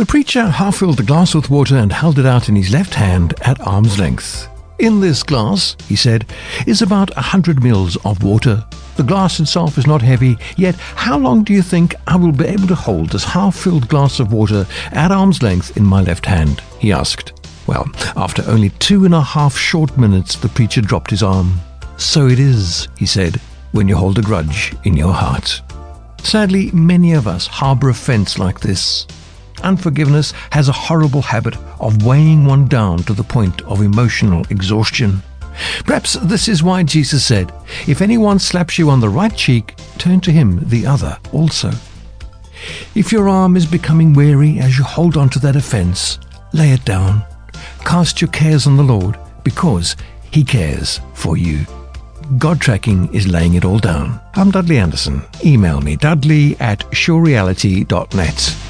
The preacher half filled the glass with water and held it out in his left hand at arm's length. In this glass, he said, is about a hundred mils of water. The glass itself is not heavy, yet how long do you think I will be able to hold this half filled glass of water at arm's length in my left hand? he asked. Well, after only two and a half short minutes, the preacher dropped his arm. So it is, he said, when you hold a grudge in your heart. Sadly, many of us harbour offence like this. Unforgiveness has a horrible habit of weighing one down to the point of emotional exhaustion. Perhaps this is why Jesus said, If anyone slaps you on the right cheek, turn to him the other also. If your arm is becoming weary as you hold on to that offence, lay it down. Cast your cares on the Lord because he cares for you. God Tracking is laying it all down. I'm Dudley Anderson. Email me, dudley at surereality.net.